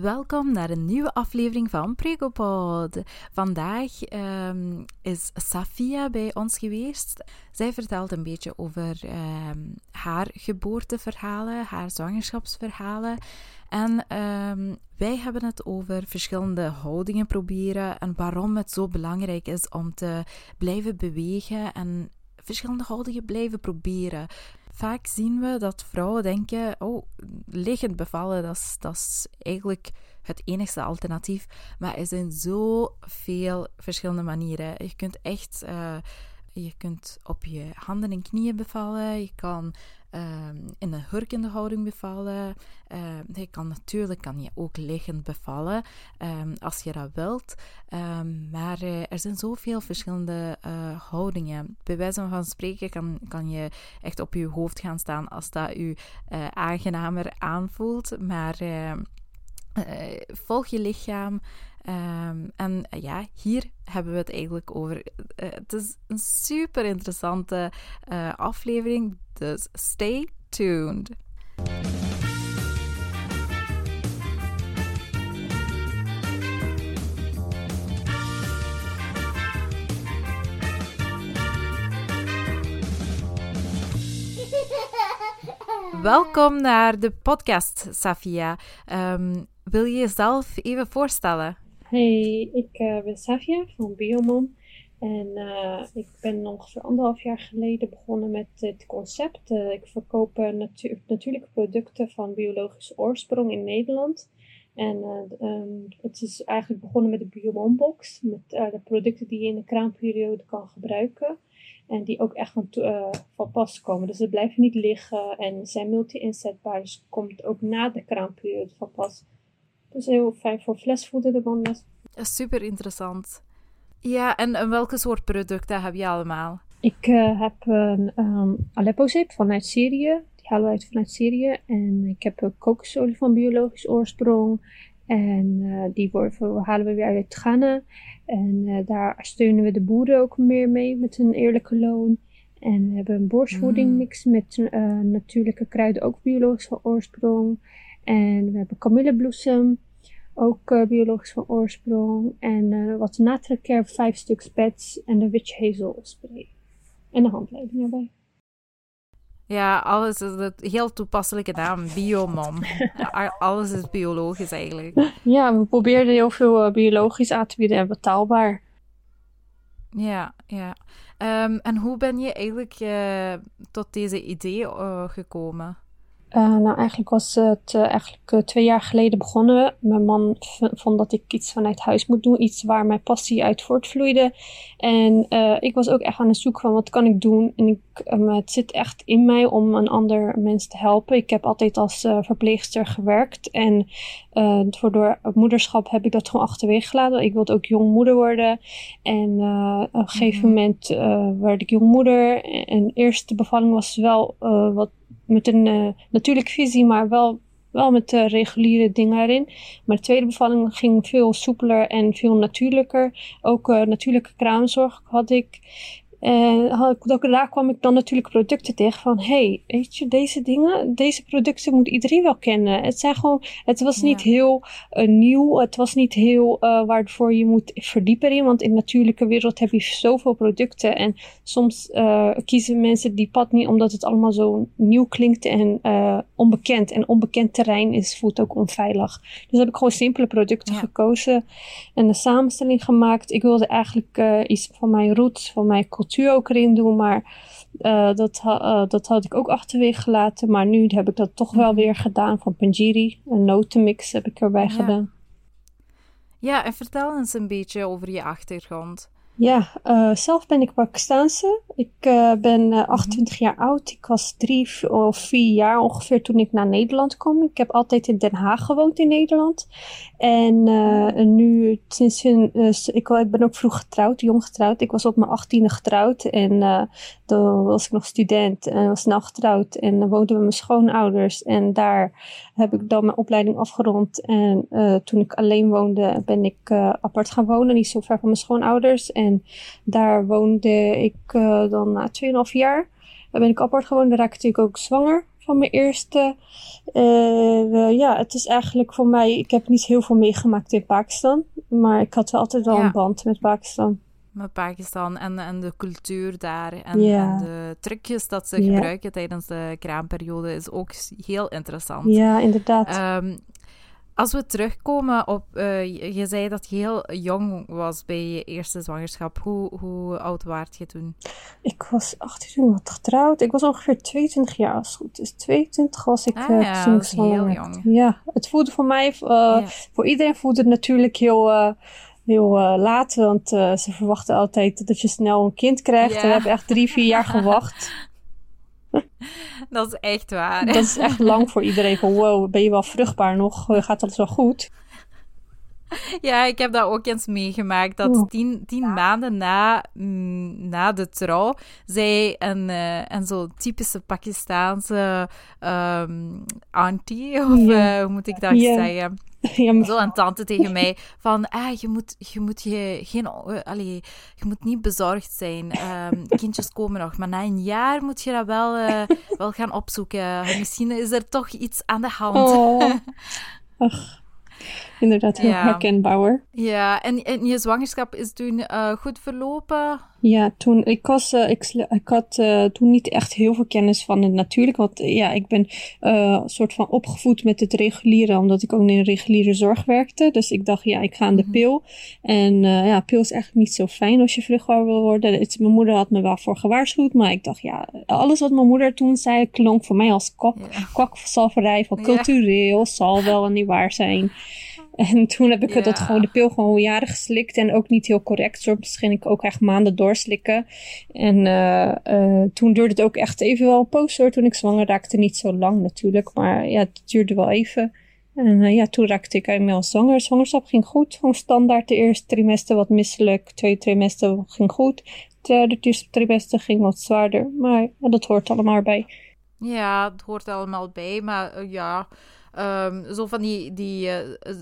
Welkom naar een nieuwe aflevering van Pregopod. Vandaag um, is Safia bij ons geweest. Zij vertelt een beetje over um, haar geboorteverhalen, haar zwangerschapsverhalen. En um, wij hebben het over verschillende houdingen proberen en waarom het zo belangrijk is om te blijven bewegen en verschillende houdingen blijven proberen. Vaak zien we dat vrouwen denken: oh, liggend bevallen, dat is, dat is eigenlijk het enigste alternatief. Maar er zijn zoveel verschillende manieren. Je kunt echt. Uh, je kunt op je handen en knieën bevallen. Je kan Ehm, in een hurkende houding bevallen. Uh, je kan natuurlijk kan je ook liggend bevallen um, als je dat wilt. maar uh, er zijn zoveel verschillende uh, houdingen. Bij wijze van spreken kan, kan je echt op je hoofd gaan staan als dat je eh, aangenamer aanvoelt. Maar volg je lichaam. Um, en ja, hier hebben we het eigenlijk over. Uh, het is een super interessante uh, aflevering, dus stay tuned. Welkom naar de podcast, Safia. Um, wil je jezelf even voorstellen? Hey, ik uh, ben Savia van Biomom. En uh, ik ben ongeveer anderhalf jaar geleden begonnen met dit concept. Uh, ik verkoop natu natuurlijke producten van biologische oorsprong in Nederland. En um, het is eigenlijk begonnen met de Biomom box. Met de producten die je in de kraamperiode kan gebruiken. En die ook echt van, van pas komen. Dus ze blijven niet liggen en zijn multi-inzetbaar. Dus komt ook na de kraamperiode van pas. Dus heel fijn voor flesvoedende mannen. Super interessant. Ja, en, welke soort producten heb je allemaal? Ik uh, heb een um, Aleppo-zeep vanuit Syrië. Die halen we uit vanuit Syrië. En ik heb een kokosolie van biologisch oorsprong. En uh, die worden, halen we weer uit Ghana. En uh, daar steunen we de boeren ook meer mee met een eerlijke loon. En we hebben een borstvoedingmix mm. met natuurlijke kruiden, ook biologisch van oorsprong. En we hebben kamillebloesem ook uh, biologisch van oorsprong. En uh, wat Natracare, vijf stuks pads en de witch hazel spray. En de handleiding erbij. Ja, alles is een heel toepasselijke naam, biomom. alles is biologisch eigenlijk. Ja, we probeerden heel veel uh, biologisch aan te bieden en betaalbaar. Ja, ja. Um, en hoe ben je eigenlijk tot deze idee gekomen? Uh, nou, eigenlijk was het uh, eigenlijk uh, twee jaar geleden begonnen. Mijn man vond dat ik iets vanuit huis moet doen. Iets waar mijn passie uit voortvloeide. En ik was ook echt aan het zoeken van wat kan ik doen. En ik, het zit echt in mij om een ander mens te helpen. Ik heb altijd als verpleegster gewerkt. En voor door moederschap heb ik dat gewoon achterwege gelaten. Ik wilde ook jongmoeder worden. En op een gegeven mhm. moment werd ik jongmoeder. En de eerste bevalling was wel wat met een uh, natuurlijke visie, maar wel, wel met de reguliere dingen erin. Maar de tweede bevalling ging veel soepeler en veel natuurlijker. Ook uh, natuurlijke kraamzorg had ik. En daar kwam ik dan natuurlijk producten tegen van, hey, weet je, deze dingen, deze producten moet iedereen wel kennen. Het zijn gewoon, het was niet heel uh, nieuw, het was niet heel uh, waarvoor je moet verdiepen in, want in de natuurlijke wereld heb je zoveel producten en soms uh, kiezen mensen die pad niet omdat het allemaal zo nieuw klinkt en onbekend. En onbekend terrein is, voelt ook onveilig. Dus heb ik gewoon simpele producten gekozen en een samenstelling gemaakt. Ik wilde eigenlijk iets van mijn roots, van mijn cultuur ook erin doen. Maar uh, dat, uh, dat had ik ook achterwege gelaten. Maar nu heb ik dat toch wel mhm. weer gedaan van Panjiri. Een notenmix heb ik erbij gedaan. Ja, en vertel eens een beetje over je achtergrond. Ja, uh, zelf ben ik Pakistaanse. Ik uh, ben uh, 28 jaar oud. Ik was drie of vier jaar ongeveer toen ik naar Nederland kwam. Ik heb altijd in Den Haag gewoond in Nederland. En uh, nu, sinds ik, ik ben ook vroeg getrouwd, jong getrouwd. Ik was op mijn achttiende getrouwd en toen was ik nog student en was snel getrouwd. En dan woonden we mijn schoonouders en daar heb ik dan mijn opleiding afgerond. En toen ik alleen woonde ben ik apart gaan wonen, niet zo ver van mijn schoonouders. En daar woonde ik dan na 2,5 jaar. Dan ben ik apart gewoond, dan raakte ik ook zwanger van mijn eerste. Uh, ja, het is eigenlijk voor mij. Ik heb niet heel veel meegemaakt in Pakistan. Maar ik had altijd wel een band met Pakistan. Met Pakistan en, en de cultuur daar. En, en de trucjes dat ze gebruiken tijdens de kraamperiode is ook heel interessant. Ja, inderdaad. Um, als we terugkomen op, uh, je zei dat je heel jong was bij je eerste zwangerschap. Hoe, hoe oud waart je toen? Ik was 18 toen wat getrouwd. Ik was ongeveer 22 jaar als het goed is. 22 was ik ah, uh, ja, toen ik heel jong. Ja, het voelde voor mij, uh, ja. voor iedereen voelde het natuurlijk heel heel laat. Want ze verwachten altijd dat je snel een kind krijgt. Ja. We hebben echt drie, vier jaar gewacht. Dat is echt waar. Dat is echt lang voor iedereen. Van wow, ben je wel vruchtbaar nog? Eh, gaat dat wel goed? Ja, ik heb dat ook eens meegemaakt. Dat tien, tien maanden na, mm, na de trouw, zij een, uh, een zo typische Pakistaanse um, auntie, of uh, hoe moet ik dat zeggen? Ja, Zo een tante tegen mij van, ah, je moet je, moet je geen, uh, allee, je moet niet bezorgd zijn. Um, kindjes komen nog, maar na een jaar moet je dat wel, uh, wel gaan opzoeken. Misschien is er toch iets aan de hand. Oh. Ach. Inderdaad, heel ja. herkenbaar Ja, en, en je zwangerschap is toen uh, goed verlopen? Ja, toen, ik, was, uh, ik, ik had uh, toen niet echt heel veel kennis van het natuurlijk. Want ja, ik ben een soort van opgevoed met het reguliere, omdat ik ook in reguliere zorg werkte. Dus ik dacht, ja, ik ga aan de mm pil. En ja, pil is eigenlijk niet zo fijn als je vruchtbaar wil worden. Het, mijn moeder had me wel voor gewaarschuwd, maar ik dacht, ja, alles wat mijn moeder toen zei klonk voor mij als kwak, ja. kwaksalverij van cultureel, zal wel niet waar zijn. En toen heb ik ja. dat gewoon, de pil gewoon jaren geslikt en ook niet heel correct. Soms ging ik ook echt maanden doorslikken. En uh, uh, toen duurde het ook echt even wel een poos hoor. Toen ik zwanger raakte, niet zo lang natuurlijk. Maar ja, het duurde wel even. En uh, ja, toen raakte ik inmiddels zwanger. Zwangerschap ging goed. Gewoon standaard de eerste trimester wat misselijk. Tweede trimester ging goed. Derde trimester ging wat zwaarder. Maar ja, dat hoort allemaal bij. Ja, het hoort allemaal bij. Maar ja... Um, zo van die, die uh,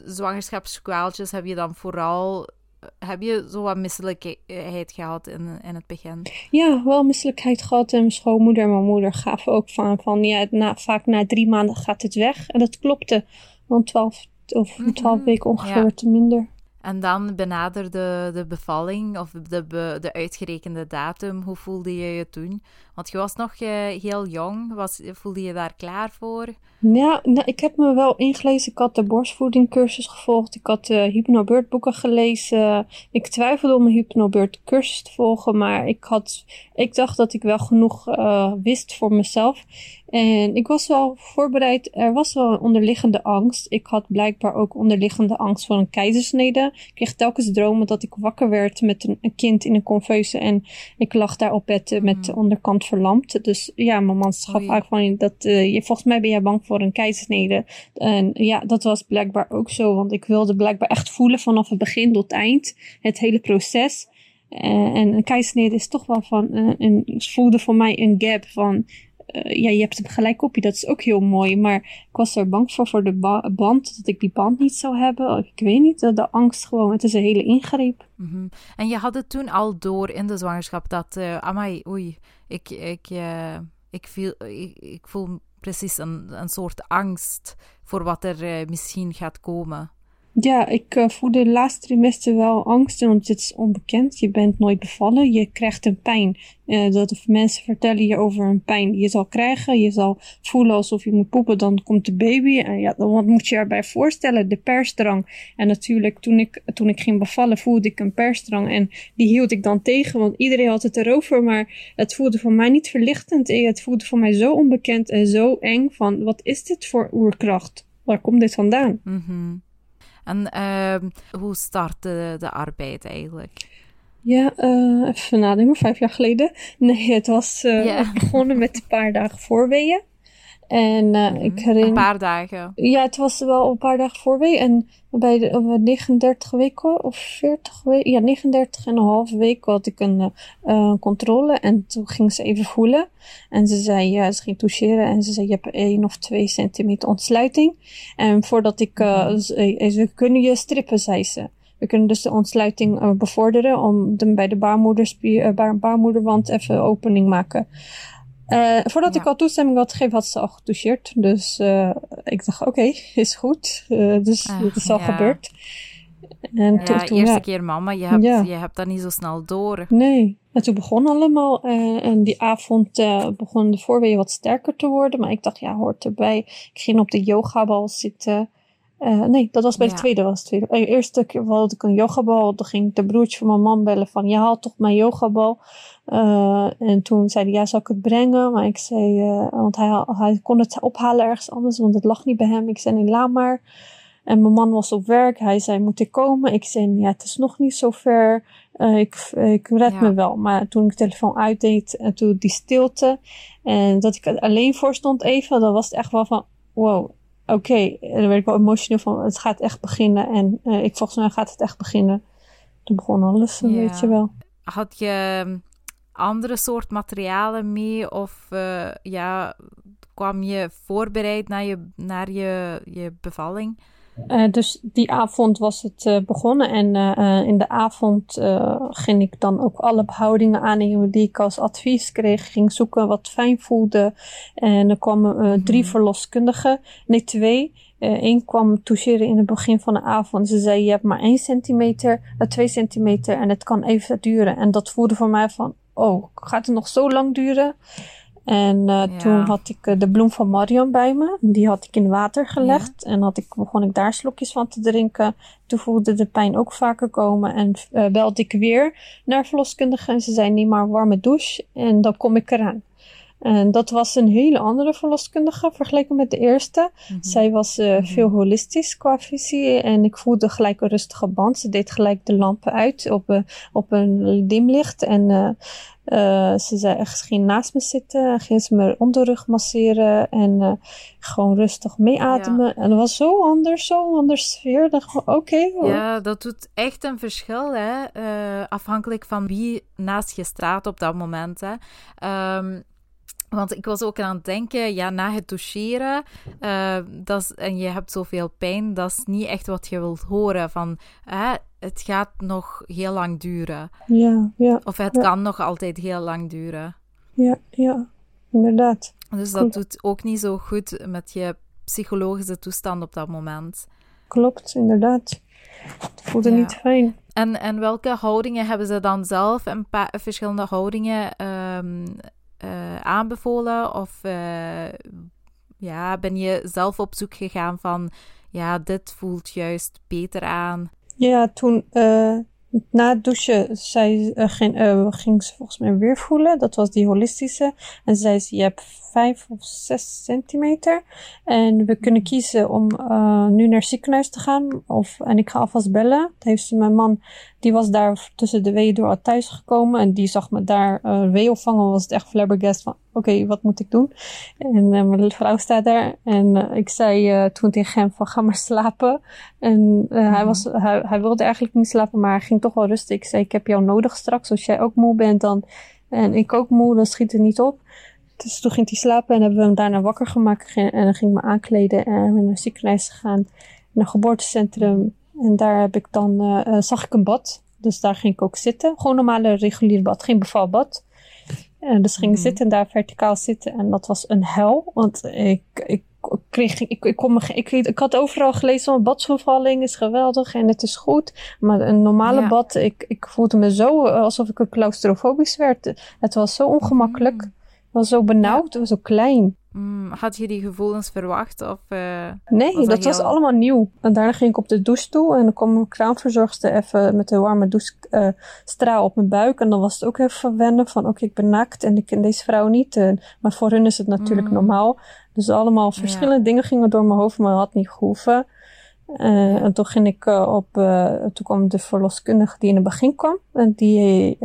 zwangerschapskwaaltjes heb je dan vooral eh, heb je zo wat misselijkheid gehad in, in het begin? Ja, wel misselijkheid gehad. En mijn schoonmoeder en mijn moeder gaven ook van, van ja, na, vaak na drie maanden gaat het weg. En dat klopte. Want twaalf of twaalf mm weken ongeveer ja. te minder. En dan benaderde de bevalling of de, de uitgerekende datum. Hoe voelde je je toen? Want je was nog uh, heel jong. Was, voelde je daar klaar voor? Ja, nou, ik heb me wel ingelezen. Ik had de borstvoedingcursus gevolgd. Ik had de hypnobird boeken gelezen. Ik twijfelde om een hypnobird cursus te volgen. Maar ik, had, ik dacht dat ik wel genoeg uh, wist voor mezelf. En ik was wel voorbereid. Er was wel een onderliggende angst. Ik had blijkbaar ook onderliggende angst voor een keizersnede. Ik kreeg telkens dromen dat ik wakker werd met een, een kind in een conveuse. En ik lag daar op bed met de hmm. Verlamd. Dus ja, mijn man gaf eigenlijk van dat uh, je, volgens mij ben jij bang voor een keizersnede. En ja, dat was blijkbaar ook zo. Want ik wilde blijkbaar echt voelen vanaf het begin tot het eind. Het hele proces. Uh, en een keizersnede is toch wel van, uh, een, voelde voor mij een gap van uh, ja, je hebt hem gelijk op je. Dat is ook heel mooi. Maar ik was er bang voor, voor de band. Dat ik die band niet zou hebben. Ik weet niet. De, de angst gewoon. Het is een hele ingreep. -hmm. En je had het toen al door in de zwangerschap. Dat, uh, amai, oei. Ik, ik, uh, ik, viel, ik, ik, voel precies een, een soort angst voor wat er misschien gaat komen. Ja, ik uh, voelde de laatste trimester wel angst, want het is onbekend. Je bent nooit bevallen, je krijgt een pijn. Uh, dat mensen vertellen je over een pijn je zal krijgen. Je zal voelen alsof je moet poepen, dan komt de baby. En ja, dan, wat moet je erbij voorstellen? De persdrang. En natuurlijk, toen ik, toen ik ging bevallen, voelde ik een persdrang. En die hield ik dan tegen, want iedereen had het erover. Maar het voelde voor mij niet verlichtend. Het voelde voor mij zo onbekend en zo eng van, wat is dit voor oerkracht? Waar komt dit vandaan? Mm en uh, hoe startte de arbeid eigenlijk? Ja, uh, even nadenken, vijf jaar geleden. Nee, het was uh, yeah. begonnen met een paar dagen voorweeën. En uh, ik herinner... Een paar dagen? Ja, het was wel een paar dagen voorweeën. En bij de uh, 39 weken of 40 weken, ja, 39 en een half weken had ik een uh, controle. En toen ging ze even voelen. En ze zei, ja, ze ging toucheren. En ze zei, je hebt 1 of 2 centimeter ontsluiting. En voordat ik, uh, ze kunnen je strippen, zei ze. We kunnen dus de ontsluiting uh, bevorderen om de, bij de baarmoederspier, uh, baarmoederwand even opening maken. Uh, voordat ik al toestemming had gegeven, had ze al getoucheerd. Dus uh, ik dacht, oké, is goed. Uh, dus uh, het is al ja. gebeurd. En ja, toen, toen, eerste keer mama, je hebt, je hebt dat niet zo snel door. Nee, en toen begon allemaal. en die avond begon de voorweeën wat sterker te worden. Maar ik dacht, ja, hoort erbij. Ik ging op de yogabal zitten. Uh, nee, dat was bij de tweede. Was de tweede. De eerste keer had ik een yogabal. Toen ging de broertje van mijn man bellen van... Je haalt toch mijn yogabal? Uh, en toen zei hij, ja, zal ik het brengen? Maar ik zei... Uh, want hij, hij kon het ophalen ergens anders, want het lag niet bij hem. Ik zei, nee, laat maar. En mijn man was op werk. Hij zei, moet ik komen? Ik zei, ja, het is nog niet zo ver. ik, ik red ja. me wel. Maar toen ik de telefoon uitdeed en toen die stilte... En dat ik er alleen voor stond even, dan was het echt wel van... Wow, oké, okay, daar werd ik wel emotioneel van, het gaat echt beginnen. En uh, ik volgens mij gaat het echt beginnen. Toen begon alles, ja. weet je wel. Had je ehm, andere soort materialen mee? Of uh, ja, kwam je voorbereid naar je, naar je, je bevalling? Uh, dus die avond was het uh, begonnen en uh, in de avond ging ik dan ook alle behoudingen aannemen die ik als advies kreeg. Ging zoeken wat fijn voelde en er kwamen drie mhm. verloskundigen, nee twee. Eén kwam toucheren in het begin van de avond. Ze zei: Je hebt maar één centimeter, twee centimeter en het kan even duren. En dat voelde voor mij van: Oh, gaat het nog zo lang duren? En uh, ja. toen had ik uh, de bloem van Marion bij me. Die had ik in water gelegd. Ja. En had ik, begon ik daar slokjes van te drinken. Toen voelde de pijn ook vaker komen. En uh, belde ik weer naar verloskundige. En ze zei, neem maar een warme douche. En dan kom ik eraan. En dat was een hele andere verloskundige vergeleken met de eerste. Mm -hmm. Zij was uh, mm -hmm. veel holistisch qua visie en ik voelde gelijk een rustige band. Ze deed gelijk de lampen uit op, uh, op een dimlicht en uh, uh, ze zei echt, ging naast me zitten, ging ze me onderrug masseren en gewoon rustig meeademen. Ja. En dat was zo anders, zo anders sfeer. dacht oké. Okay, ja, dat doet echt een verschil, hè. Afhankelijk van wie naast je staat op dat moment, hè. Um, want ik was ook aan het denken, ja, na het toucheren, uh, dat is, en je hebt zoveel pijn, dat is niet echt wat je wilt horen. Van, uh, het gaat nog heel lang duren. Ja, ja. Of het ja. kan nog altijd heel lang duren. Ja, ja, inderdaad. Dus dat Klopt. doet ook niet zo goed met je psychologische toestand op dat moment. Klopt, inderdaad. Het voelde ja. niet fijn. En, en welke houdingen hebben ze dan zelf? Een paar verschillende houdingen um, uh, aanbevolen? Of uh, ja, ben je zelf op zoek gegaan van, ja, dit voelt juist beter aan? Ja, toen uh, na het douchen ging, ging, ze volgens mij weer voelen. Dat was die holistische. En zei ze, je hebt vijf of zes centimeter. En we kunnen kiezen om uh, nu naar het ziekenhuis te gaan. Of, en ik ga alvast bellen. Dat heeft ze, mijn man, die was daar tussen de weeën door al thuis gekomen. En die zag me daar uh, wee opvangen. Was het echt flabbergast van, oké, okay, wat moet ik doen? En uh, mijn vrouw staat daar. En ik zei toen tegen hem van, ga maar slapen. En uh, mm. hij, was, hij, hij wilde eigenlijk niet slapen, maar hij ging toch wel rusten. Ik zei, ik heb jou nodig straks. Als jij ook moe bent dan, en ik ook moe, dan schiet het niet op. Dus toen ging hij slapen en hebben we hem daarna wakker gemaakt. En dan ging ik me aankleden en we naar het ziekenhuis gegaan. Naar een geboortecentrum. En daar heb ik dan, uh, zag ik een bad. Dus daar ging ik ook zitten. Gewoon een normale regulier bad, geen bevalbad. En dus ging ik mm. zitten en daar verticaal zitten. En dat was een hel. Want ik, ik kreeg, ik, ik, kon me, ik, ik had overal gelezen van badsbevalling is geweldig en het is goed. Maar een normale ja. bad, ik, ik voelde me zo alsof ik claustrofobisch werd. Het was zo ongemakkelijk. Mm was zo benauwd, ja. was zo klein. Mm, had je die gevoelens verwacht? Of, uh, nee, was dat, dat was allemaal nieuw. En daarna ging ik op de douchestoel en dan kwam mijn kraamverzorgster even met de warme douchestraal uh, op mijn buik. En dan was het ook even wennen van oké, okay, ik ben naakt en ik ken deze vrouw niet. Uh, maar voor hun is het natuurlijk mm. normaal. Dus allemaal verschillende ja. dingen gingen door mijn hoofd, maar dat had niet gehoeven. Uh, en toen ging ik uh, op, uh, toen kwam de verloskundige die in het begin kwam. En die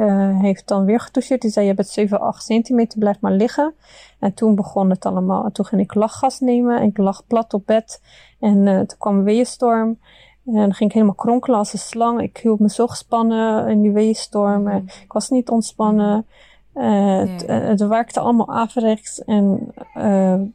heeft dan weer getoucheerd. Die zei, je bent 7, 8 centimeter, blijf maar liggen. En toen begon het allemaal. En toen ging ik lachgas nemen. En ik lag plat op bed. En toen kwam een weeënstorm. En dan ging ik helemaal kronkelen als een slang. Ik hield me zo gespannen in die weeënstorm. Mm. Ik was niet ontspannen. Het, het, werkte allemaal averechts en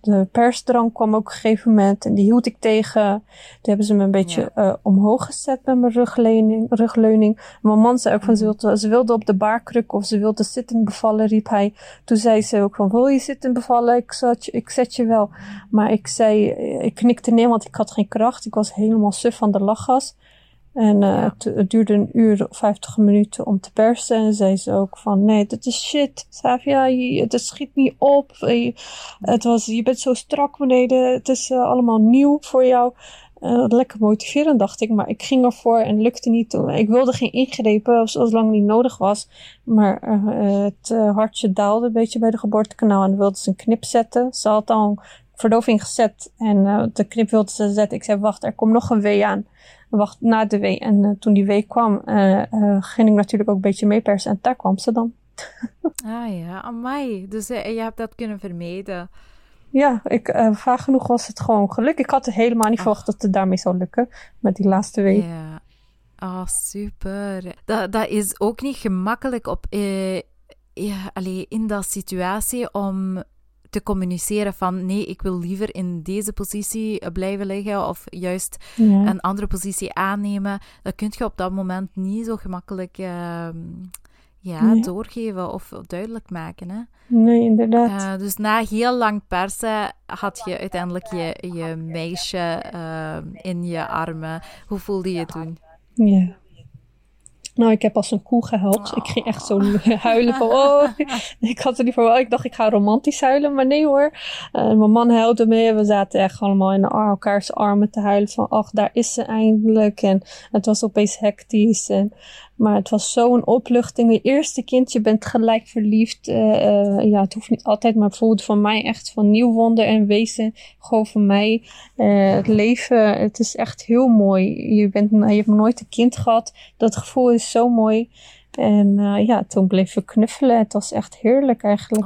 de persdrang kwam ook op een gegeven moment en die hield ik tegen. Toen hebben ze me een beetje omhoog gezet met mijn rugleuning. rugleuning. Mijn man zei ook van ze mhm. wilde, ze wilde op de baarkruk of ze wilde zitten bevallen, riep hij. Toen zei ze ook van wil je zitten bevallen? Ik, zet je, ik zet je wel. Maar ik zei, ik knikte nee, want ik had geen kracht. Ik was helemaal suf van de lachgas. En uh, het, duurde een uur of vijftig minuten om te persen. En zei ze ook van, nee, dit is shit. Savia, het schiet niet op. Je, het was, je bent zo strak beneden. Het is uh, allemaal nieuw voor jou. Uh, lekker motiverend, dacht ik. Maar ik ging ervoor en lukte niet. Ik wilde geen ingrepen, zolang niet nodig was. Maar het hartje daalde een beetje bij de geboortekanaal. En wilde ze een knip zetten. Ze had al verdoving gezet. En de knip wilde ze zetten. Ik zei, wacht, er komt nog een wee aan wacht na de week. En uh, toen die week kwam, uh, ging ik natuurlijk ook een beetje meepersen. En daar kwam ze dan. ah ja, amai. Dus je hebt dat kunnen vermijden. Ja, ik, vaak genoeg was het gewoon geluk. Ik had helemaal niet verwacht dat het daarmee zou lukken. Met die laatste week. Ja. Oh, super. Dat, dat is ook niet gemakkelijk op, ja, allee, in dat situatie om te communiceren van nee, ik wil liever in deze positie eh, blijven liggen of juist een andere positie aannemen. Dat kun je op dat moment niet zo gemakkelijk uh, ja, doorgeven of duidelijk maken. Hè? Nee, inderdaad. Uh, dus na heel lang persen had je uiteindelijk je, je meisje uh, in je armen. Hoe voelde je toen? Ja. Nou, ik heb als een koe gehuild. Ik ging echt zo huilen van, oh, ik had er niet voor. Ik dacht, ik ga romantisch huilen, maar nee hoor. Uh, mijn man huilde mee. We zaten echt allemaal in elkaars armen te huilen van, ach, daar is ze eindelijk. En het was opeens hectisch. En maar het was zo'n opluchting. Je eerste kind, je bent gelijk verliefd. Uh, uh, ja, het hoeft niet altijd, maar voelde van mij echt van nieuw wonder en wezen. Gewoon van mij. Uh, het leven, het is echt heel mooi. Je, bent, je hebt nooit een kind gehad. Dat gevoel is zo mooi. En ja, toen bleven we knuffelen. Het was echt heerlijk eigenlijk.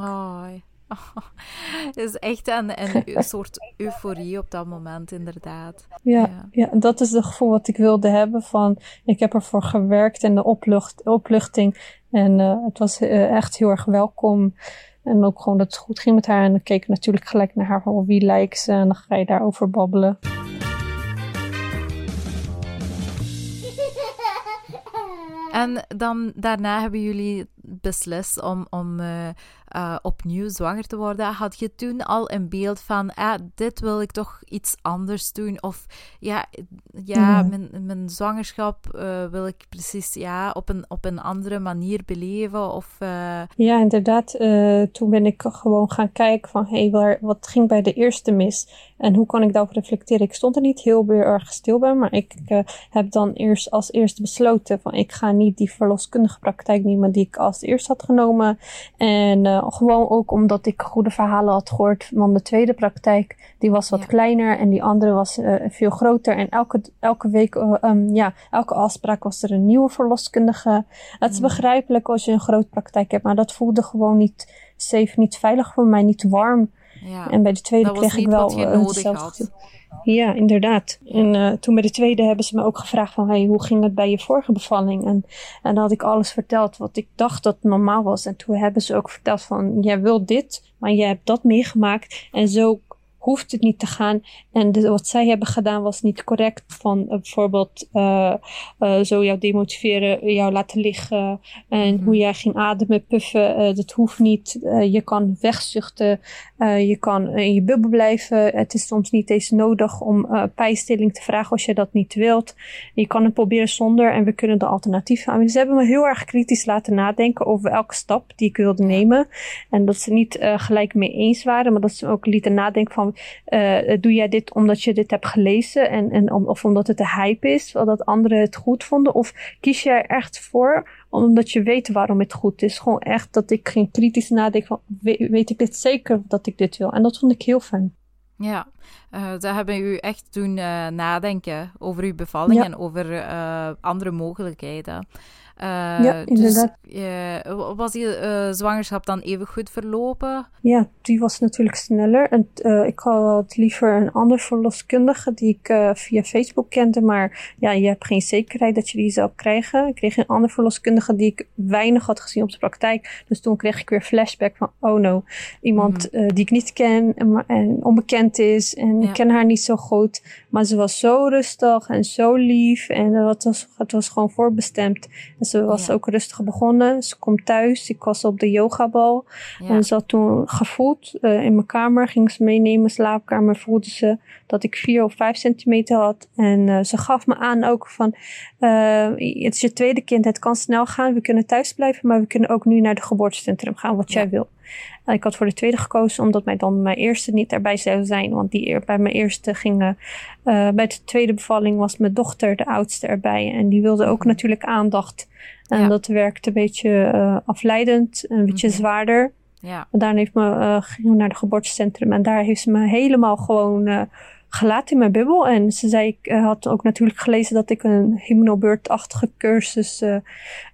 Het is echt een, een soort euforie op dat moment, inderdaad. Ja, ja. dat is het gevoel wat ik wilde hebben van... Ik heb ervoor gewerkt en de oplucht, opluchting. En uh, het was uh, echt heel erg welkom. En ook gewoon dat het goed ging met haar. En dan keek ik natuurlijk gelijk naar haar van wie lijkt ze. En dan ga je daarover babbelen. En dan daarna hebben jullie beslist om, om uh, uh, opnieuw zwanger te worden, had je toen al een beeld van, ah, dit wil ik toch iets anders doen? Of ja, ja, Mijn, mijn zwangerschap uh, wil ik precies ja, op, een, op een andere manier beleven? Of. Ja, inderdaad. toen ben ik gewoon gaan kijken van, hé, hey, wat ging bij de eerste mis? En hoe kan ik daarop reflecteren? Ik stond er niet heel erg stil bij, maar ik heb dan eerst als eerste besloten van, ik ga niet die verloskundige praktijk nemen die ik als eerst had genomen. En gewoon ook omdat ik goede verhalen had gehoord van de tweede praktijk. Die was wat kleiner en die andere was uh, veel groter. En elke, elke week, uh, um, ja, elke afspraak was er een nieuwe verloskundige. Het is mm. begrijpelijk als je een grote praktijk hebt, maar dat voelde gewoon niet safe, niet veilig voor mij, niet warm. Ja, en bij de tweede kreeg ik wel hetzelfde. Ja, inderdaad. En uh, toen bij de tweede hebben ze me ook gevraagd van, hey, hoe ging het bij je vorige bevalling? En, en dan had ik alles verteld wat ik dacht dat normaal was. En toen hebben ze ook verteld van, jij wil dit, maar jij hebt dat meegemaakt. En zo hoeft het niet te gaan. En wat zij hebben gedaan was niet correct. Van uh, bijvoorbeeld uh, uh, zo jou demotiveren, jou laten liggen. En mm hoe jij ging ademen, puffen. dat hoeft niet. je kan wegzuchten. je kan in je bubbel blijven. Het is soms niet eens nodig om pijnstilling te vragen als je dat niet wilt. Je kan het proberen zonder en we kunnen de alternatieven aan. Ze hebben me heel erg kritisch laten nadenken over elke stap die ik wilde nemen. En dat ze niet gelijk mee eens waren, maar dat ze ook lieten nadenken van uh, doe jij dit omdat je dit hebt gelezen en, en of omdat het de hype is, dat anderen het goed vonden? Of kies er echt voor omdat je weet waarom het goed is? Gewoon echt dat ik geen kritisch nadenk van, weet, ik dit zeker dat ik dit wil? En dat vond ik heel fijn. Ja, uh, ze hebben u echt doen uh, nadenken over uw bevalling en over uh, andere mogelijkheden. Ja, dus, inderdaad. Dus, was die zwangerschap dan even goed verlopen? Ja, die was natuurlijk sneller. En ik had liever een ander verloskundige die ik via Facebook kende. Maar ja, je hebt geen zekerheid dat je die zou krijgen. Ik kreeg een ander verloskundige die ik weinig had gezien op de praktijk. Dus toen kreeg ik weer flashback van, oh no, iemand mhm. die ik niet ken en, en onbekend is. En ik ken haar niet zo goed. Maar ze was zo rustig en zo lief. En het was, het was gewoon voorbestemd. En ze was ook rustig begonnen. Ze komt thuis. Ik was op de yogabal. En ze had toen gevoeld uh, in mijn kamer. Ging ze meenemen, slaapkamer. Voelde ze dat ik vier of vijf centimeter had. En uh, ze gaf me aan ook van... Uh, het is je tweede kind. Het kan snel gaan. We kunnen thuis blijven. Maar we kunnen ook nu naar het geboortecentrum gaan. Wat jij wil. En ik had voor de tweede gekozen omdat mij dan mijn eerste niet erbij zou zijn. Want die, bij mijn eerste ging, uh, bij de tweede bevalling was mijn dochter de oudste erbij. En die wilde ook mhm. natuurlijk aandacht. En dat werkte een beetje uh, afleidend, een beetje mhm. zwaarder. Ja. En daarna heeft me, uh, ging naar het geboortecentrum. En daar heeft ze me helemaal gewoon gelaten in mijn bubbel. En ze zei, ik uh, had ook natuurlijk gelezen dat ik een hypnobeurtachtige cursus, uh,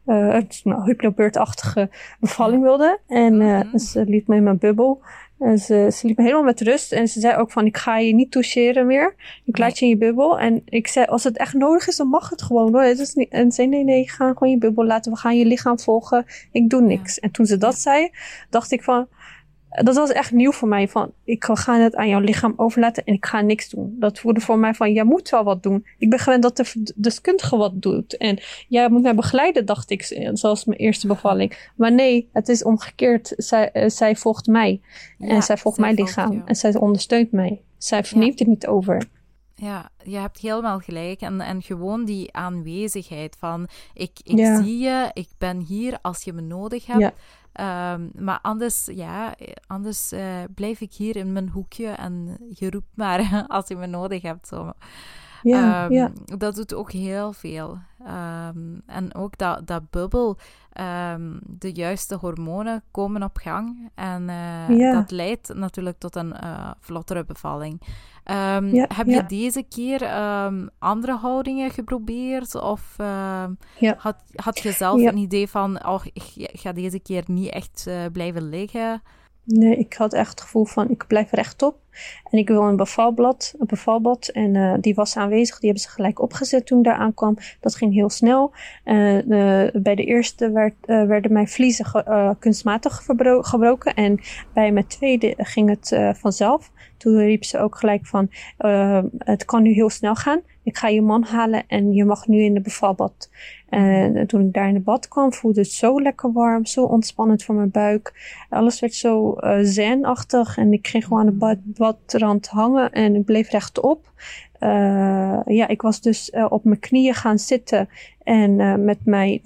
uh, nou, hypnobeurtachtige bevalling wilde. En mm ze liet me in mijn bubbel. En ze, ze liet me helemaal met rust. En ze zei ook van, ik ga je niet toucheren meer. Ik laat je in je bubbel. En ik zei, als het echt nodig is, dan mag het gewoon hoor. Het is niet, en ze zei, nee, nee, ga gewoon je bubbel laten. We gaan je lichaam volgen. Ik doe niks. En toen ze dat zei, dacht ik van, dat was echt nieuw voor mij. Van, ik ga het aan jouw lichaam overlaten en ik ga niks doen. Dat voelde voor mij van, jij moet wel wat doen. Ik ben gewend dat de deskundige wat doet. En jij moet mij begeleiden, dacht ik, zoals mijn eerste bevalling. Maar nee, het is omgekeerd. Zij, uh, zij volgt mij. en zij volgt mijn lichaam. En zij ondersteunt mij. Zij verneemt ja. het niet over. Ja, je hebt helemaal gelijk. En, en gewoon die aanwezigheid van ik, ik zie je, ik ben hier als je me nodig hebt. Um, maar anders, ja, anders uh, blijf ik hier in mijn hoekje en je roept maar als je me nodig hebt. Zo. Ja, um, ja. Dat doet ook heel veel. Um, en ook dat, dat bubbel, de juiste hormonen komen op gang. En uh, ja. dat leidt natuurlijk tot een uh, vlottere bevalling. Um, ja, heb je deze keer um, andere houdingen geprobeerd? Of uh, had, had je zelf een idee van, oh, ik ga deze keer niet echt uh, blijven liggen? Nee, ik had echt het gevoel van, ik blijf rechtop. En ik wil een bevalblad, een bevalbad. En uh, die was aanwezig. Die hebben ze gelijk opgezet toen ik daar aankwam. Dat ging heel snel. Uh, bij de eerste werd, werden mijn vliezen kunstmatig gebroken. En bij mijn tweede ging het vanzelf. Toen riep ze ook gelijk van, uh, het kan nu heel snel gaan. Ik ga je man halen en je mag nu in de bevalbad. En toen ik daar in de bad kwam, voelde het zo lekker warm, zo ontspannend voor mijn buik. Alles werd zo uh, zenachtig en ik ging gewoon aan de bad, badrand hangen en ik bleef rechtop. Uh, ja, ik was dus uh, op mijn knieën gaan zitten en met mijn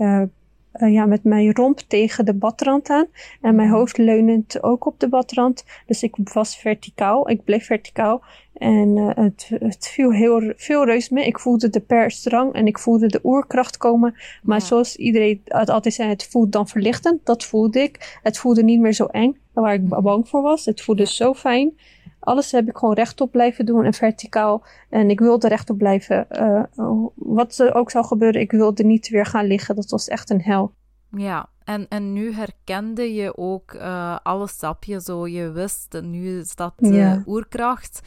uh, ja, met mijn romp tegen de badrand aan. En mijn mhm. hoofd leunend ook op de badrand. Dus ik was verticaal. Ik bleef verticaal. En uh, het, het viel heel veel reus mee. Ik voelde de persdrang en ik voelde de oerkracht komen. Maar zoals iedereen het altijd zei, het voelt dan verlichtend. Dat voelde ik. Het voelde niet meer zo eng, waar ik mhm. bang voor was. Het voelde zo fijn. Alles heb ik gewoon rechtop blijven doen en verticaal. En ik wilde rechtop blijven. Uh, wat er ook zou gebeuren, ik wilde niet weer gaan liggen. Dat was echt een hel. Ja, en, en nu herkende je ook uh, alle stapjes zo. Je wist, nu is dat uh, oerkracht.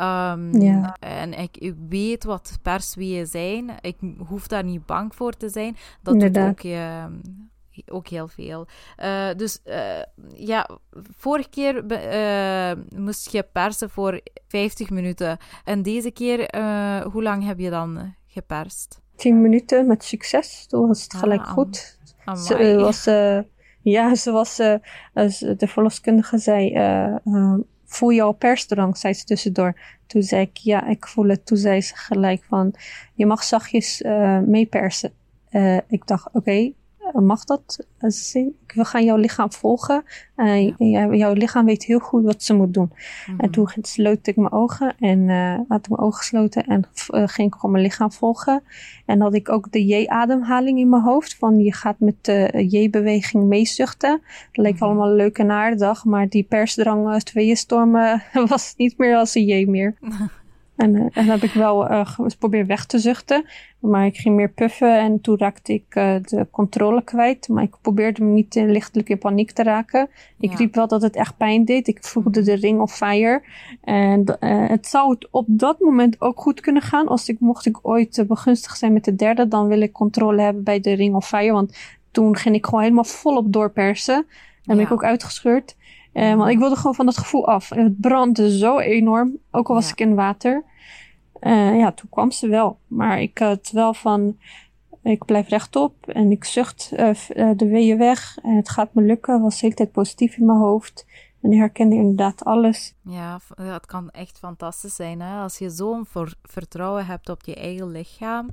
Um, ja. En ik, ik, weet wat persweeën zijn. Ik hoef daar niet bang voor te zijn. Dat Inderdaad. doet ook je ook heel veel. Uh, dus uh, ja, vorige keer uh, moest je persen voor 50 minuten. En deze keer, hoe lang heb je dan geperst? 10 minuten met succes. Toen was het gelijk ah, goed. Ze, was, ja, ze was, de verloskundige zei, voel je al persdrang, zei ze tussendoor. Toen zei ik, ja, ik voel het. Toen zei ze gelijk van, je mag zachtjes meepersen. ik dacht, oké, mag dat? We gaan jouw lichaam volgen. Uh, ja. jouw lichaam weet heel goed wat ze moet doen. En mhm. toen sloot ik mijn ogen en uh, had ik mijn ogen gesloten en uh, ging ik gewoon mijn lichaam volgen. En had ik ook de J-ademhaling in mijn hoofd. Van je gaat met de J-beweging meezuchten. Dat leek mm allemaal leuk en aardig. Maar die persdrang, tweeënstormen was niet meer als een J meer. En, uh, en heb ik wel uh, geprobeerd weg te zuchten. Maar ik ging meer puffen en toen raakte ik uh, de controle kwijt. Maar ik probeerde me niet lichtelijk in paniek te raken. Ik ja. riep wel dat het echt pijn deed. Ik voelde de ring of fire. En het zou het op dat moment ook goed kunnen gaan. Als ik, mocht ik ooit begunstigd zijn met de derde, dan wil ik controle hebben bij de ring of fire. Want toen ging ik gewoon helemaal volop doorpersen. En ja. ben ik ook uitgescheurd. Uh, want ik wilde gewoon van dat gevoel af. En het brandde zo enorm, ook al was ik in water. Uh, ja, toen kwam ze wel. Maar ik had wel van, ik blijf rechtop en ik zucht uh, de weeën weg. En het gaat me lukken. was de hele tijd positief in mijn hoofd. En ik herkende inderdaad alles. Ja, het kan echt fantastisch zijn. Hè? Als je zo'n vertrouwen hebt op je eigen lichaam.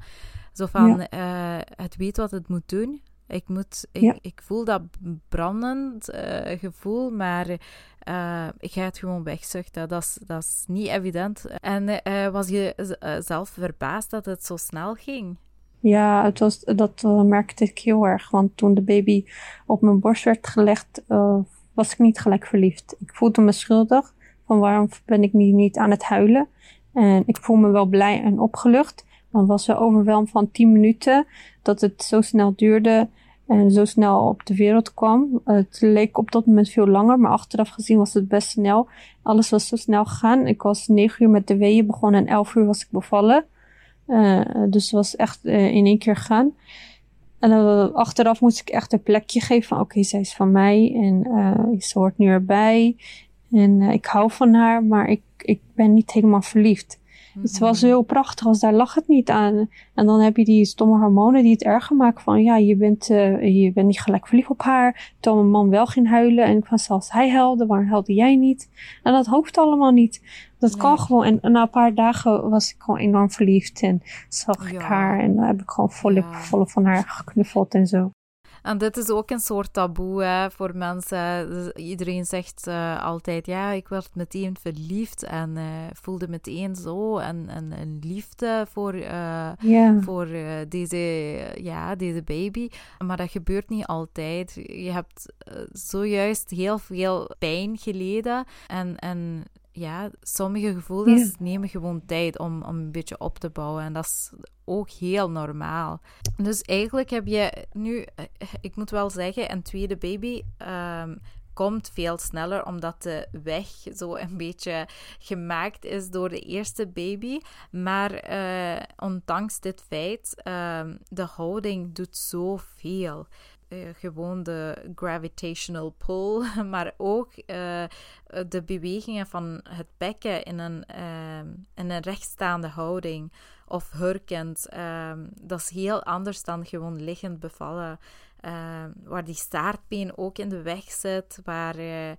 Zo van, ja. het weet wat het moet doen. Ik, moet, ik, ik voel dat brandend uh, gevoel, maar uh, ik ga het gewoon wegzuchten. Dat is, dat is niet evident. En uh, was je zelf verbaasd dat het zo snel ging? Ja, het was, dat merkte ik heel erg. Want toen de baby op mijn borst werd gelegd, was ik niet gelijk verliefd. Ik voelde me schuldig. Van waarom ben ik niet, niet aan het huilen? En ik voel me wel blij en opgelucht. Dan was ze overweldigd van 10 minuten dat het zo snel duurde en zo snel op de wereld kwam. Het leek op dat moment veel langer, maar achteraf gezien was het best snel. Alles was zo snel gegaan. Ik was 9 uur met de weeën begonnen en 11 uur was ik bevallen. Uh, dus het was echt uh, in één keer gaan. En uh, achteraf moest ik echt een plekje geven van oké, zij is van mij en ze hoort nu erbij. En ik hou van haar, maar ik, ik ben niet helemaal verliefd. Het was heel prachtig, als daar lag het niet aan. En dan heb je die stomme hormonen die het erger maken van, ja, je bent, uh, je bent niet gelijk verliefd op haar. Terwijl mijn man wel ging huilen en ik van, zelfs hij huilde, waarom huilde jij niet? En dat hoeft allemaal niet. Dat nee. kan gewoon. En, en, na een paar dagen was ik gewoon enorm verliefd en zag ja. ik haar en dan heb ik gewoon volop, ja. volop van haar geknuffeld en zo. En dit is ook een soort taboe hè, voor mensen. Dus iedereen zegt uh, altijd, ja, ik werd meteen verliefd en uh, voelde meteen zo en, en, en liefde voor, uh, yeah. voor deze, ja, deze baby. Maar dat gebeurt niet altijd. Je hebt zojuist heel veel pijn geleden en, en ja, sommige gevoelens nemen gewoon tijd om, om een beetje op te bouwen. En dat is ook heel normaal. Dus eigenlijk heb je nu, eh, ik moet wel zeggen, een tweede baby um, komt veel sneller omdat de weg zo een beetje gemaakt is door de eerste baby. Maar uh, ondanks dit feit, uh, de houding doet zoveel. Uh, gewoon de gravitational pull, maar ook uh, de bewegingen van het bekken in een, uh, in een rechtstaande houding of hurkend. Ehm, dat is heel anders dan gewoon liggend bevallen. Ehm, waar die staartbeen ook in de weg zit, waar je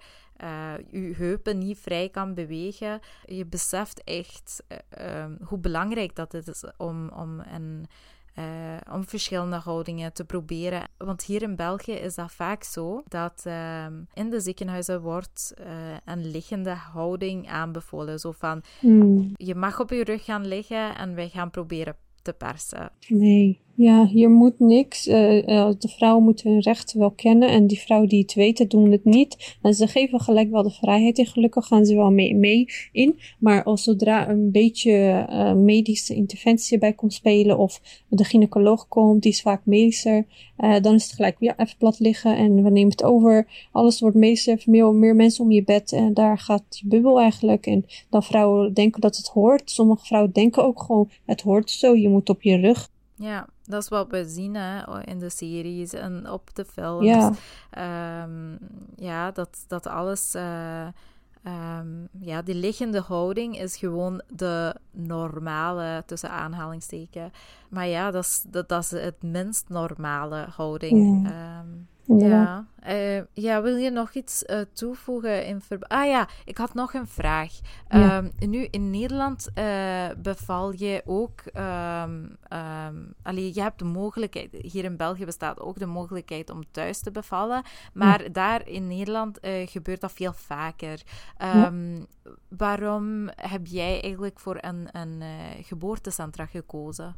uh, heupen niet vrij kan bewegen. Je beseft echt hoe belangrijk dat het is om, om een uh, om verschillende houdingen te proberen. Want hier in België is dat vaak zo dat uh, in de ziekenhuizen wordt uh, een liggende houding aanbevolen. Zo van, mm. je mag op je rug gaan liggen en wij gaan proberen te persen. Nee, ja, hier moet niks. Uh, uh, de vrouwen moeten hun rechten wel kennen. En die vrouwen die het weten, doen het niet. En ze geven gelijk wel de vrijheid. En gelukkig gaan ze wel mee, in. Maar als zodra een beetje uh, medische interventie bij komt spelen. Of de gynaecoloog komt, die is vaak medischer. dan is het gelijk, ja, even plat liggen. En we nemen het over. Alles wordt meester. Meer, meer mensen om je bed. En daar gaat je bubbel eigenlijk. En dan vrouwen denken dat het hoort. Sommige vrouwen denken ook gewoon, het hoort zo. Je moet op je rug. Ja, dat is wat we zien hè, in de series en op de films. Ja, um, ja dat, dat alles. Uh, um, ja, die liggende houding is gewoon de normale, tussen aanhalingstekens. Maar ja, dat is, dat, dat is het minst normale houding. Ja. Um, ja. Uh, ja, wil je nog iets uh, toevoegen? In ah ja, ik had nog een vraag. Ja. Um, nu, in Nederland uh, beval je ook... Um, um, allee, je hebt de mogelijkheid... Hier in België bestaat ook de mogelijkheid om thuis te bevallen. Maar ja. daar in Nederland gebeurt dat veel vaker. Waarom heb jij eigenlijk voor een, een geboortecentra gekozen?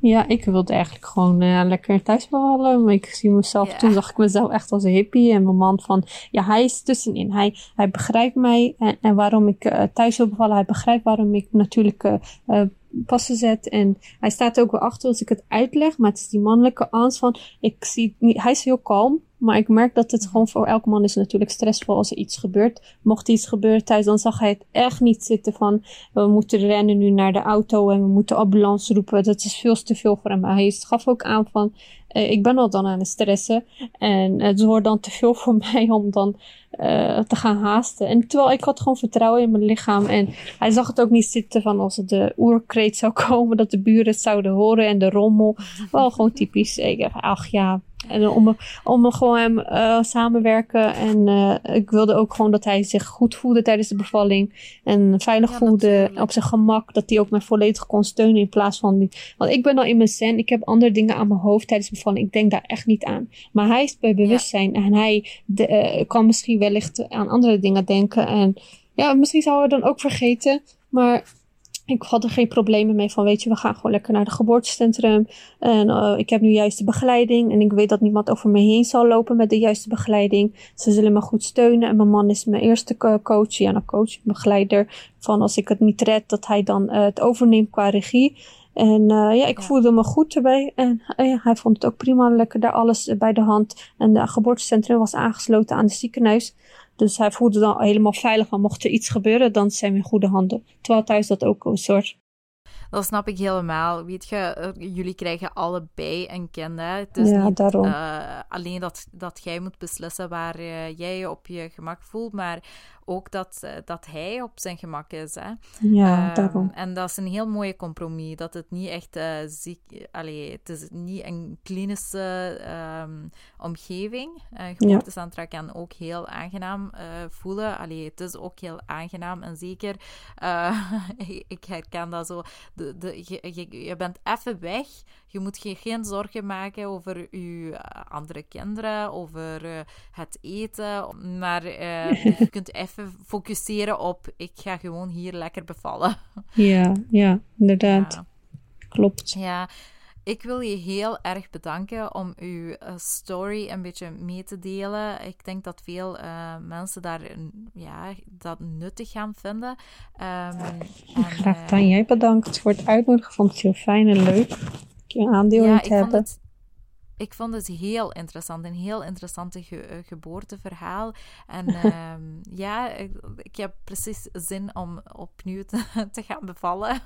Ja, ik wilde eigenlijk gewoon uh, lekker thuis bevallen. Maar ik zie mezelf, toen zag ik mezelf echt als een hippie. En mijn man van, ja, hij is tussenin. Hij, hij begrijpt mij en, en waarom ik uh, thuis wil bevallen. Hij begrijpt waarom ik natuurlijk uh, passen zet. En hij staat ook wel achter als ik het uitleg. Maar het is die mannelijke angst van, ik zie niet, hij is heel kalm. Maar ik merk dat het gewoon voor elk man is natuurlijk stressvol als er iets gebeurt. Mocht iets gebeuren thuis, dan zag hij het echt niet zitten van we moeten rennen nu naar de auto en we moeten ambulance roepen. Dat is veel te veel voor hem. Hij gaf ook aan van uh, ik ben al dan aan het stressen en het wordt dan te veel voor mij om dan uh, te gaan haasten. En terwijl ik had gewoon vertrouwen in mijn lichaam en hij zag het ook niet zitten van als het de oerkreet zou komen dat de buren het zouden horen en de rommel. Wel gewoon typisch. Ik dacht, ach ja, en om, om gewoon hem uh, samenwerken. En uh, ik wilde ook gewoon dat hij zich goed voelde tijdens de bevalling. En veilig voelde op zijn gemak. Dat hij ook mij volledig kon steunen in plaats van... Die, want ik ben al in mijn zen. Ik heb andere dingen aan mijn hoofd tijdens de bevalling. Ik denk daar echt niet aan. Maar hij is bij bewustzijn. En hij de, uh, kan misschien wellicht aan andere dingen denken. En ja, misschien zou hij dan ook vergeten. Maar ik had er geen problemen mee van, weet je, we gaan gewoon lekker naar het geboortecentrum. En uh, ik heb nu juiste begeleiding. En ik weet dat niemand over me heen zal lopen met de juiste begeleiding. Ze zullen me goed steunen. En mijn man is mijn eerste coach, ja, een coach, begeleider. Van als ik het niet red, dat hij dan uh, het overneemt qua regie. En uh, ja, ik ja. voelde me goed erbij. En hij vond het ook prima, lekker daar alles bij de hand. En het geboortecentrum was aangesloten aan het ziekenhuis. Dus hij voelde dan helemaal veilig. Maar mocht er iets gebeuren, dan zijn we in goede handen. Terwijl thuis dat ook een soort dat snap ik helemaal. Weet je, jullie krijgen allebei een kind. Hè? Het is ja, niet uh, alleen dat, dat jij moet beslissen waar uh, jij je op je gemak voelt, maar ook dat, uh, dat hij op zijn gemak is. Hè? Ja, um, daarom. En dat is een heel mooie compromis. Dat het niet echt ziek... Allee, het is niet een klinische um, omgeving. Een geboortecentra kan ook heel aangenaam voelen. Allee, het is ook heel aangenaam. En zeker, ik herken dat zo de, de, je, je, bent even weg. Je moet je geen zorgen maken over je andere kinderen, over uh, het eten. Maar uh, je kunt even focusseren op: ik ga gewoon hier lekker bevallen. Ja, ja inderdaad. Ja. Klopt. Ja. Ik wil je heel erg bedanken om uw story een beetje mee te delen. Ik denk dat veel uh, mensen daar ja, dat nuttig gaan vinden. Um, en, Graag. Uh, Jij bedankt voor het uitnodigen. Ik vond het heel fijn en leuk. Aandeel ja, in te hebben. Het, ik vond het heel interessant. Een heel interessante ge geboorteverhaal. En um, ja, ik, ik, heb precies zin om opnieuw te, te gaan bevallen.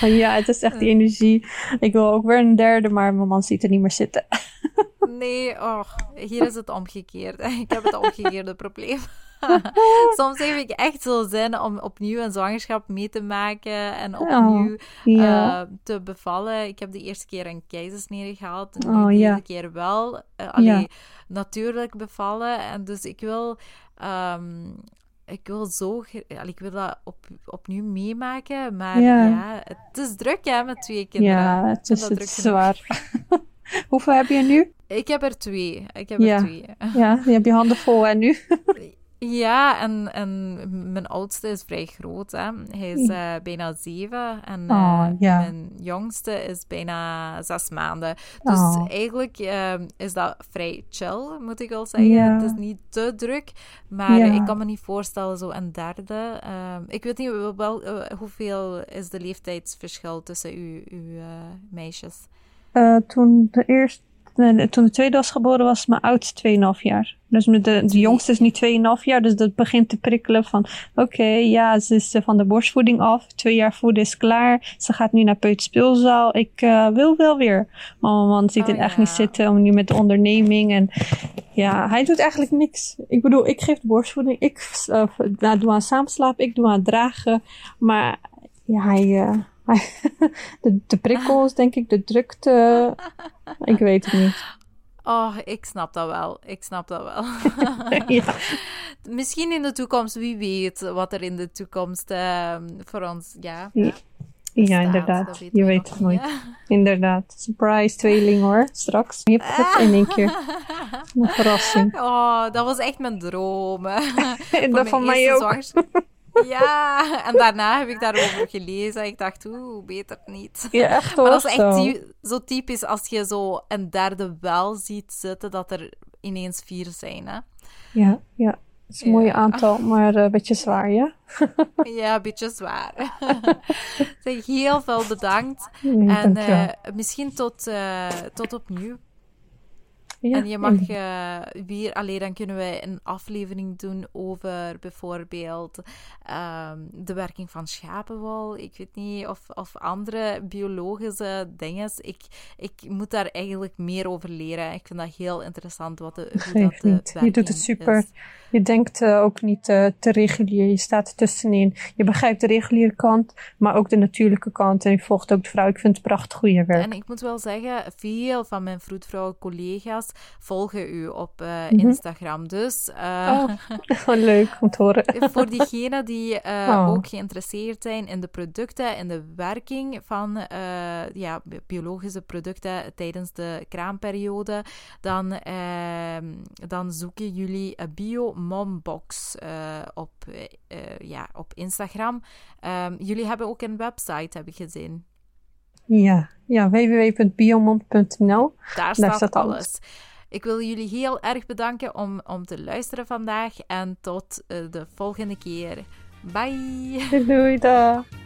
ja, het is echt die energie. Ik wil ook weer een derde, maar mijn man ziet er niet meer zitten. nee, oh, hier is het omgekeerd. Ik heb het omgekeerde probleem. Soms heb ik echt zo zin om opnieuw een zwangerschap mee te maken en opnieuw oh, ja. uh, te bevallen. Ik heb de eerste keer een keizersnede gehad en oh, de ja. tweede keer wel. Uh, allee, ja. natuurlijk bevallen. En dus ik wil... Um, ik wil zo... Ik wil dat op, opnieuw meemaken, maar ja. ja. het is druk hè, met twee kinderen. Ja, het is, het zwaar. Hoeveel heb je nu? Ik heb er twee. Ik heb er twee. Ja, je hebt je handen vol en nu? Ja, en, en mijn oudste is vrij groot. Hè. Hij is uh, bijna zeven. En uh, oh, ja. mijn jongste is bijna zes maanden. Dus oh. eigenlijk uh, is dat vrij chill, moet ik wel zeggen. Het is niet te druk. Maar ik kan me niet voorstellen, zo een derde. Ik weet niet wel, eh, hoeveel is de leeftijdsverschil tussen uw, uw eh, meisjes. Toen de eerste, toen de tweede was geboren, was mijn oudste 2,5 jaar. Dus met de, de jongste is nu 2,5 jaar, dus dat begint te prikkelen van, oké, okay, ja, ze is uh, van de borstvoeding af, twee jaar voeden is klaar, ze gaat nu naar peuterspeelzaal, ik uh, wil wel weer. Maar mijn man ziet Oh, het echt niet zitten, om nu met de onderneming en ja, hij doet eigenlijk niks. Ik bedoel, ik geef de borstvoeding, ik uh, doe aan samenslapen, ik doe aan dragen, maar ja, hij... Uh, de, de prikkels, denk ik, de drukte. Ik weet het niet. Oh, ik snap dat wel. Ik snap dat wel. ja. Misschien in de toekomst, wie weet wat er in de toekomst uh, voor ons, ja. Ja, ja inderdaad. Weet je weet het nooit. Ja. Inderdaad. Surprise tweeling hoor, straks. Je hebt het in één keer. Een verrassing. Oh, dat was echt mijn droom. dat van mij ook. Ja, en daarna heb ik daarover gelezen. Ik dacht, oeh, beter niet. Ja, echt Maar dat is echt zo. ty- zo typisch als je zo een derde wel ziet zitten, dat er ineens vier zijn, hè? Ja, ja. Het is een Ja. mooi aantal, maar eh, een beetje zwaar, ja? Ja, een beetje zwaar. zeg, heel veel bedankt. Nee, En eh, misschien tot, eh, tot opnieuw. Ja, en je mag eh, weer, alleen dan kunnen wij een aflevering doen over bijvoorbeeld ehm, de werking van schapenwol. Ik weet niet, of, of andere biologische dingen. Ik, ik moet daar eigenlijk meer over leren. Ik vind dat heel interessant wat de, hoe dat niet. Je doet het super. is. Je denkt eh, ook niet eh, te regulier. Je staat er tussenin. Je begrijpt de reguliere kant, maar ook de natuurlijke kant. En je volgt ook de vrouw. Ik vind het prachtig hoe je werkt. En ik moet wel zeggen, veel van mijn vroedvrouwen collega's volgen u op eh, Mhm. Instagram. Dus eh, Oh, leuk om te horen. voor diegenen die eh, Oh. ook geïnteresseerd zijn in de producten en de werking van ja, bi- biologische producten tijdens de kraamperiode, dan, ehm, dan zoeken jullie een Bio Mom Box eh, op, ja, op Instagram. Ehm, jullie hebben ook een website, heb ik gezien. Ja, ja www.biomond.nl. Daar staat, staat alles. alles. Ik wil jullie heel erg bedanken om, om te luisteren vandaag en tot eh, de volgende keer. Bye! Doei, doei.